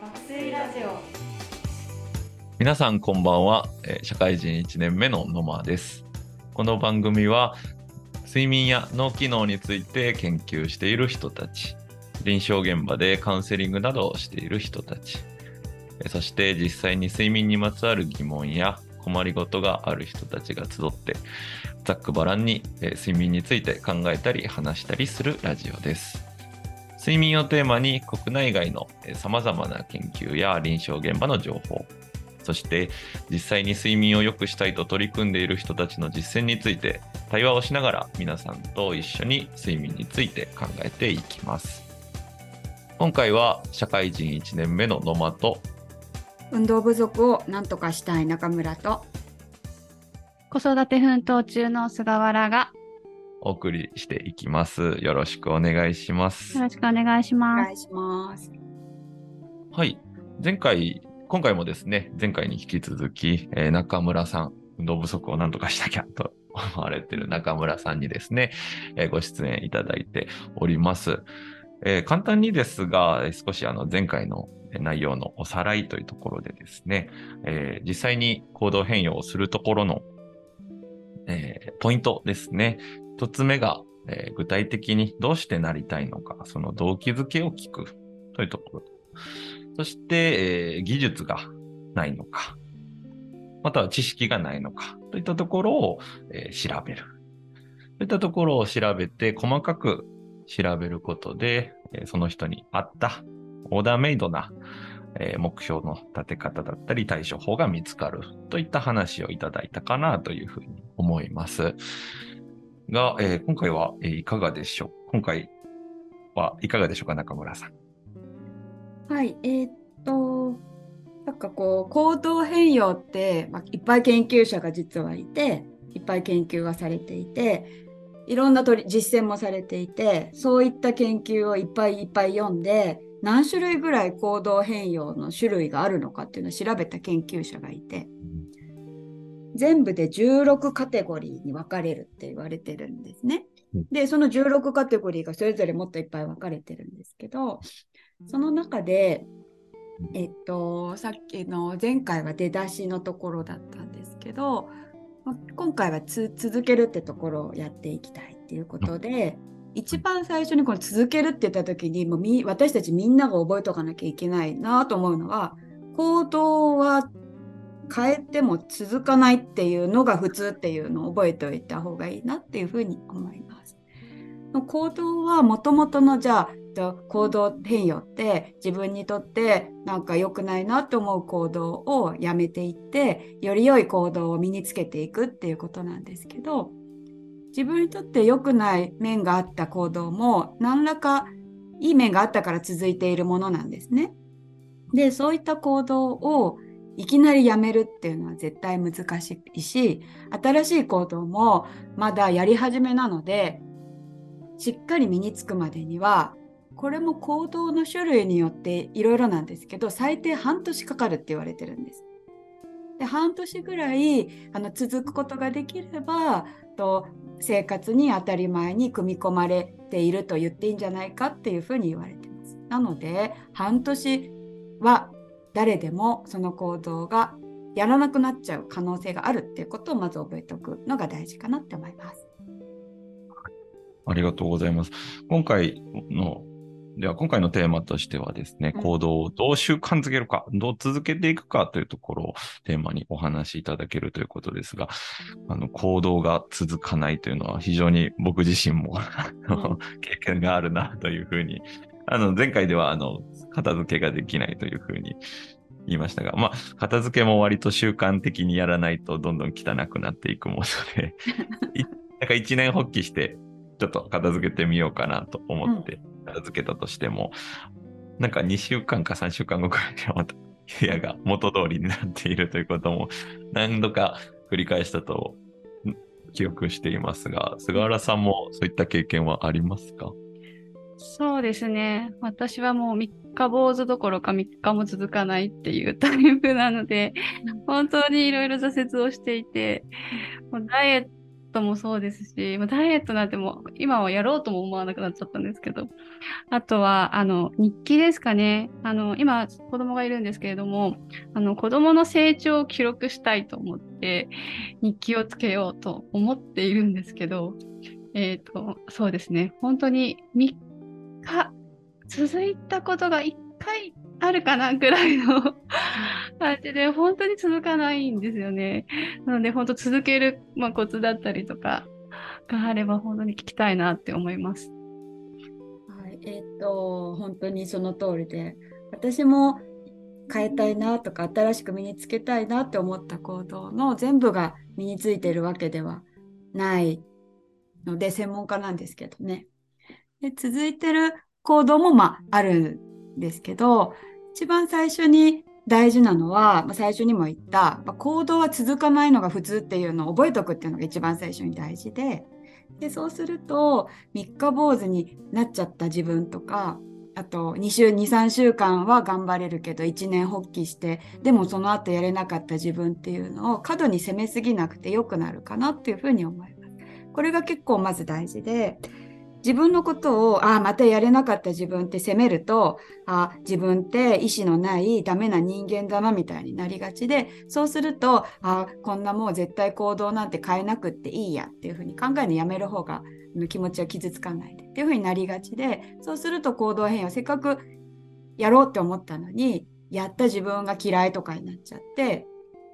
学生ラジオ。皆さんこんばんは、社会人1年目の野間です。この番組は睡眠や脳機能について研究している人たち臨床現場でカウンセリングなどをしている人たち。そして実際に睡眠にまつわる疑問や困りごとがある人たちが集ってざっくばらんに睡眠について考えたり話したりするラジオです。睡眠をテーマに国内外のさまざまな研究や臨床現場の情報。そして実際に睡眠を良くしたいと取り組んでいる人たちの実践について対話をしながら皆さんと一緒に睡眠について考えていきます。今回は社会人1年目の野間と運動不足を何とかしたい中村と子育て奮闘中の菅原がお送りしていきますよろしくお願いしますよろしくお願いしおます。願いします。はい前回今回もですね前回に引き続き、えー中村さん運動不足を何とかしなきゃと思われている中村さんにですね、えーご出演いただいております。えー簡単にですが、えー少しあの前回のえー内容のおさらいというところでですね、えー実際に行動変容をするところの、えーポイントですね。一つ目が、えー具体的にどうしてなりたいのか、その動機づけを聞くというところ。そして、えー技術がないのか、または知識がないのかといったところを、えー調べる。そういったところを調べて、細かく調べることで、えその人に合った、オーダーメイドな、え目標の立て方だったり対処法が見つかるといった話をいただいたかなというふうに思います。が、えー今回は、えいかがでしょう？今回はいかがでしょうか？中村さん。はい、えーっと、なんかこう、行動変容って、まあ、いっぱい研究者が実はいて、いっぱい研究がされていて、いろんな取り実践もされていて、そういった研究をいっぱいいっぱい読んで、何種類ぐらい行動変容の種類があるのかっていうのを調べた研究者がいて、全部で16カテゴリーに分かれるって言われてるんですね。うん。で、その16カテゴリーがそれぞれもっといっぱい分かれてるんですけど、その中で、えっと、さっきの前回は出だしのところだったんですけど、ま今回はつ続けるってところをやっていきたいっていうことで、一番最初にこの続けるって言った時にもうみ私たちみんなが覚えとかなきゃいけないなと思うのは行動は変えても続かないっていうのが普通っていうのを覚えておいた方がいいなっていうふうに思います。行動はもともとのじゃあ行動変容って自分にとってなんか良くないなと思う行動をやめていってより良い行動を身につけていくっていうことなんですけど自分にとって良くない面があった行動も何らかいい面があったから続いているものなんですね。でそういった行動をいきなりやめるっていうのは絶対難しいし新しい行動もまだやり始めなのでしっかり身につくまでにはこれも行動の種類によっていろいろなんですけど最低半年かかるって言われてるんです。で半年ぐらいあの続くことができればと生活に当たり前に組み込まれていると言っていいんじゃないかっていうふうに言われてます。なので半年は誰でもその行動がやらなくなっちゃう可能性があるっていうことをまず覚えておくのが大事かなって思います。ありがとうございます。今回の、では今回のテーマとしてはですね、うん行動をどう習慣づけるか、どう続けていくかというところをテーマにお話しいただけるということですが、あの、行動が続かないというのは非常に僕自身も経験があるなというふうに、あの、前回ではあの、片付けができないというふうに言いましたが、まあ、片付けも割と習慣的にやらないとどんどん汚くなっていくもので、いなんか一年発起して、ちょっと片付けてみようかなと思って片付けたとしても、なんか2週間か3週間後くらいでまた部屋が元通りになっているということも何度か繰り返したとん記憶していますが、菅原さんもそういった経験はありますか？そうですね。私はもう三日坊主どころか三日も続かないっていうタイプなので、本当にいろいろ挫折をしていて、もうダイエットトもそうですし、まあダイエットなんてもう今はやろうとも思わなくなっちゃったんですけど、あとは、あの、日記ですかね。あの、今、子供がいるんですけれども、あの、子供の成長を記録したいと思って、日記をつけようと思っているんですけど、えっ、ー、と、そうですね。本当に3日続いたことが1回あるかなぐらいの感じで、本当に続かないんですよね。なので、本当続ける、まあ、コツだったりとかがあれば、本当に聞きたいなって思います。はい、えっ、ー、と、本当にその通りで、私も変えたいなとか、新しく身につけたいなって思った行動の全部が身についているわけではないので、専門家なんですけどね。で続いてる行動もまああるんですけど、一番最初に大事なのは、まあ、最初にも言った、まあ、行動は続かないのが普通っていうのを覚えておくっていうのが一番最初に大事で、でそうすると三日坊主になっちゃった自分とか、あと2週、2、3週間は頑張れるけど一年発起して、でもその後やれなかった自分っていうのを過度に責めすぎなくてよくなるかなっていうふうに思います。これが結構まず大事で、自分のことを、ああ、またやれなかった自分って責めると、あ自分って意志のないダメな人間だなみたいになりがちで、そうすると、あこんなもう絶対行動なんて変えなくっていいやっていうふうに考えるのやめる方が気持ちは傷つかないでっていうふうになりがちで、そうすると行動変容、せっかくやろうって思ったのに、やった自分が嫌いとかになっちゃって、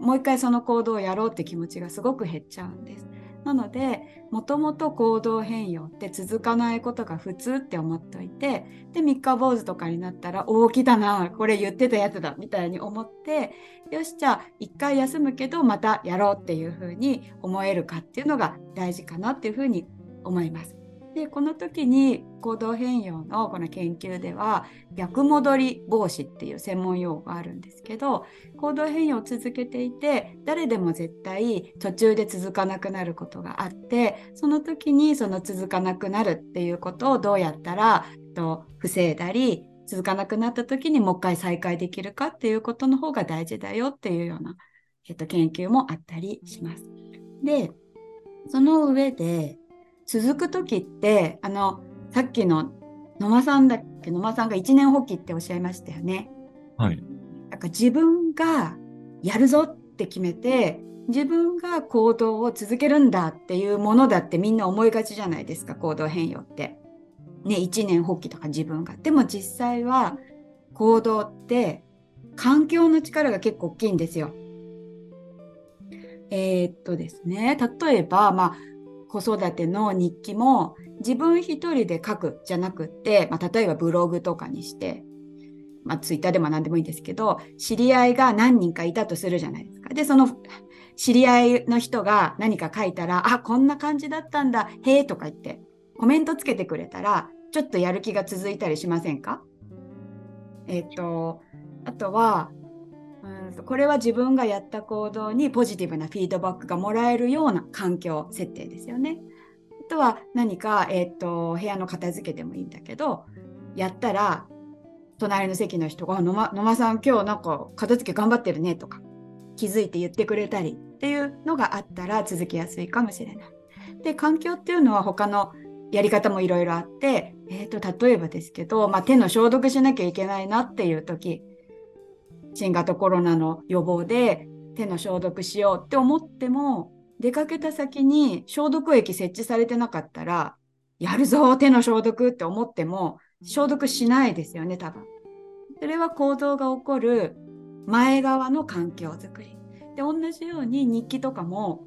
もう一回その行動をやろうって気持ちがすごく減っちゃうんです。なのでもともと行動変容って続かないことが普通って思っておいてで三日坊主とかになったら大きだなこれ言ってたやつだみたいに思ってよしじゃあ一回休むけどまたやろうっていうふうに思えるかっていうのが大事かなっていうふうに思います。でこの時に行動変容のこの研究では逆戻り防止っていう専門用語があるんですけど行動変容を続けていて誰でも絶対途中で続かなくなることがあってその時にその続かなくなるっていうことをどうやったらと防いだり続かなくなった時にもう一回再開できるかっていうことの方が大事だよっていうような、えっと、研究もあったりします。でその上で続く時ってあのさっきの野間さんだっけ野間さんが一年発起っておっしゃいましたよね。はい。なんか自分がやるぞって決めて自分が行動を続けるんだっていうものだってみんな思いがちじゃないですか行動変容って。ね一年発起とか自分が。でも実際は行動って環境の力が結構大きいんですよ。えー、っとですね例えばまあ子育ての日記も自分一人で書くじゃなくって、まあ、例えばブログとかにして、まあ、ツイッターでも何でもいいんですけど、知り合いが何人かいたとするじゃないですか。で、その知り合いの人が何か書いたら、あ、こんな感じだったんだ、へえとか言って、コメントつけてくれたら、ちょっとやる気が続いたりしませんか？えっ、と、あとは、これは自分がやった行動にポジティブなフィードバックがもらえるような環境設定ですよね。あとは何か、えー、っと部屋の片付けでもいいんだけどやったら隣の席の人が「野間野間さん今日なんか片付け頑張ってるね」とか気づいて言ってくれたりっていうのがあったら続きやすいかもしれない。で環境っていうのは他のやり方もいろいろあって、えーと例えばですけど、まあ、手の消毒しなきゃいけないなっていう時新型コロナの予防で手の消毒しようって思っても出かけた先に消毒液設置されてなかったらやるぞ手の消毒って思っても消毒しないですよね多分。それは行動が起こる前側の環境づくり。で同じように日記とかも、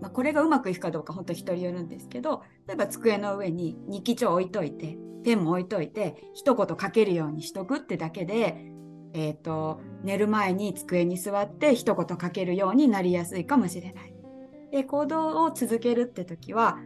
まあ、これがうまくいくかどうか本当人によるんですけど例えば机の上に日記帳置いといてペンも置いといて一言書けるようにしとくってだけでえーと、寝る前に机に座って一言書けるようになりやすいかもしれない。で行動を続けるって時は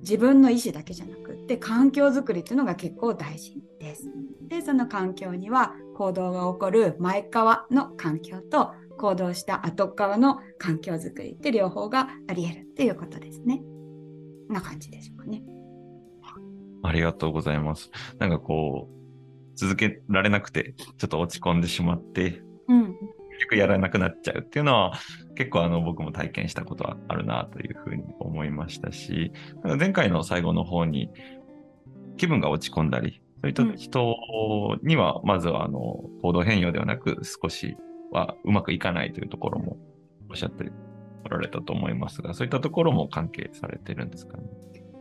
自分の意思だけじゃなくって環境づくりっていうのが結構大事です。でその環境には行動が起こる前側の環境と行動した後側の環境づくりって両方があり得るっていうことですね。な感じでしょうかね。ありがとうございます。なんかこう、続けられなくて、ちょっと落ち込んでしまって、うん、局やらなくなっちゃうっていうのは結構あの僕も体験したことはあるなというふうに思いましたし、前回の最後の方に気分が落ち込んだり、そういった人にはまずはあの行動変容ではなく少しはうまくいかないというところもおっしゃっておられたと思いますが、そういったところも関係されてるんですかね？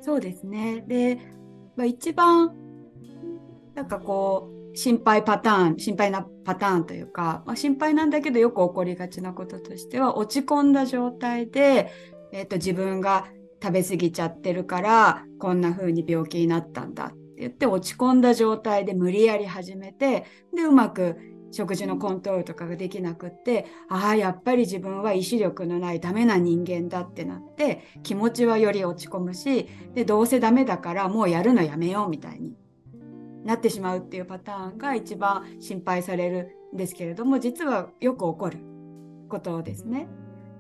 そうですね。で、まあ、一番なんかこう心配パターン、心配なパターンというか、まあ、心配なんだけどよく起こりがちなこととしては、落ち込んだ状態で、えっ、ー、と、自分が食べ過ぎちゃってるから、こんな風に病気になったんだって言って落ち込んだ状態で無理やり始めて、で、うまく食事のコントロールとかができなくって、ああ、やっぱり自分は意志力のないダメな人間だってなって、気持ちはより落ち込むし、で、どうせダメだからもうやるのやめようみたいになってしまうっていうパターンが一番心配されるんですけれども実はよく起こることですね。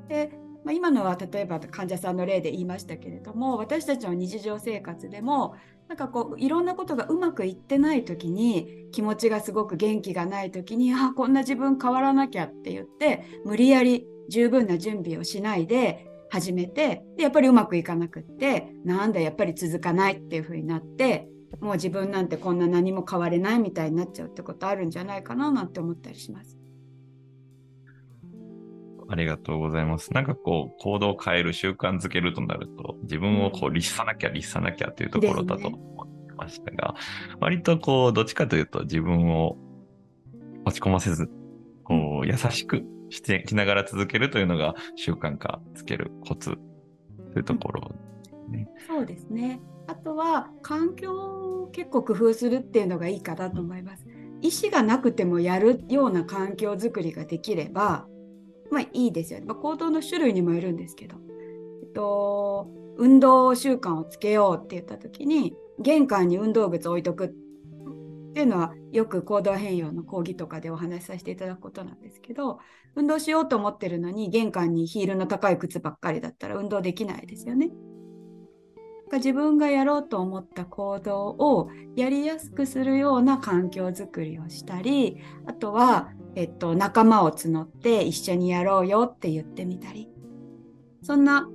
でまあ、今のは例えば患者さんの例で言いましたけれども私たちの日常生活でもなんかこういろんなことがうまくいってない時に気持ちがすごく元気がない時にあこんな自分変わらなきゃって言って無理やり十分な準備をしないで始めてでやっぱりうまくいかなくってなんだやっぱり続かないっていう風になってもう自分なんてこんな何も変われないみたいになっちゃうってことあるんじゃないかななんて思ったりします。ありがとうございます。なんかこう、行動を変える、習慣づけるとなると、自分をこう律さなきゃ、律さなきゃというところだと思ってましたが、ね、割とこう、どっちかというと自分を落ち込ませず、こう、優しくしてきながら続けるというのが習慣化つけるコツというところね、そうですね。あとは環境を結構工夫するっていうのがいいかなと思います。意思がなくてもやるような環境づくりができれば、まあいいですよね。まあ、行動の種類にもよるんですけど、えっと、運動習慣をつけようって言った時に、玄関に運動靴置いとくっていうのはよく行動変容の講義とかでお話しさせていただくことなんですけど、運動しようと思ってるのに玄関にヒールの高い靴ばっかりだったら運動できないですよね。自分がやろうと思った行動をやりやすくするような環境づくりをしたりあとは、えっと、仲間を募って一緒にやろうよって言ってみたりそんな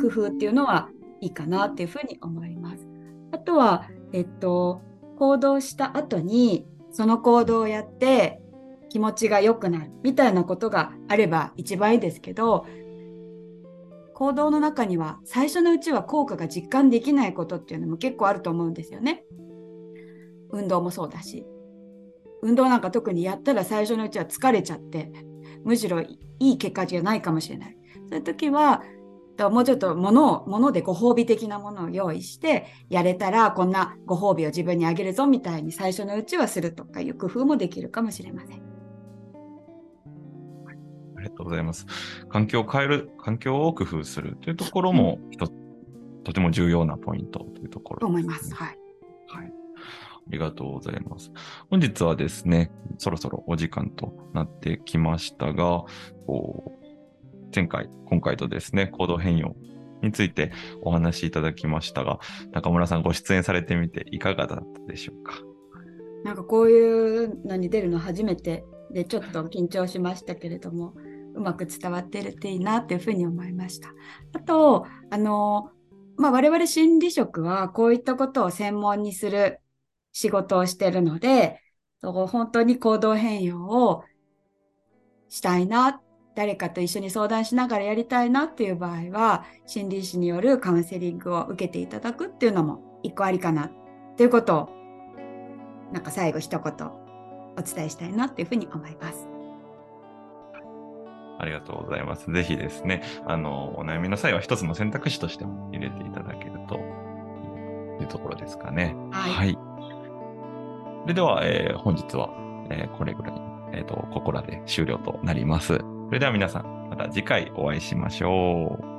工夫っていうのはいいかなっていうふうに思います。あとは、えっと、行動した後にその行動をやって気持ちが良くなるみたいなことがあれば一番いいですけど行動の中には最初のうちは効果が実感できないことっていうのも結構あると思うんですよね。運動もそうだし。運動なんか特にやったら最初のうちは疲れちゃって、むしろいい結果じゃないかもしれない。そういう時は、もうちょっと物を、物でご褒美的なものを用意して、やれたらこんなご褒美を自分にあげるぞみたいに最初のうちはするとかいう工夫もできるかもしれません。りがとうございます。環境を変える、環境を工夫するというところも、一つ、とても重要なポイントというところ、と思います。はい。はい。ありがとうございます。本日はですね、そろそろお時間となってきましたが、前回、今回とですね、行動変容についてお話しいただきましたが、中村さんご出演されてみていかがだったでしょうか？なんかこういうのに出るの初めてでちょっと緊張しましたけれども、うまく伝わっているといいなというふうに思いました。あと、あの、まあ、我々心理職はこういったことを専門にする仕事をしてるので、本当に行動変容をしたいな、誰かと一緒に相談しながらやりたいなっていう場合は、心理師によるカウンセリングを受けていただくっていうのも一個ありかなっていうことを、なんか最後一言お伝えしたいなっていうふうに思います。ありがとうございます。ぜひですね、あの、お悩みの際は一つの選択肢としても入れていただけるというところですかね。はい。はい、それでは、えー、本日は、えー、これぐらい、えっ、ー、と、ここらで終了となります。それでは皆さん、また次回お会いしましょう。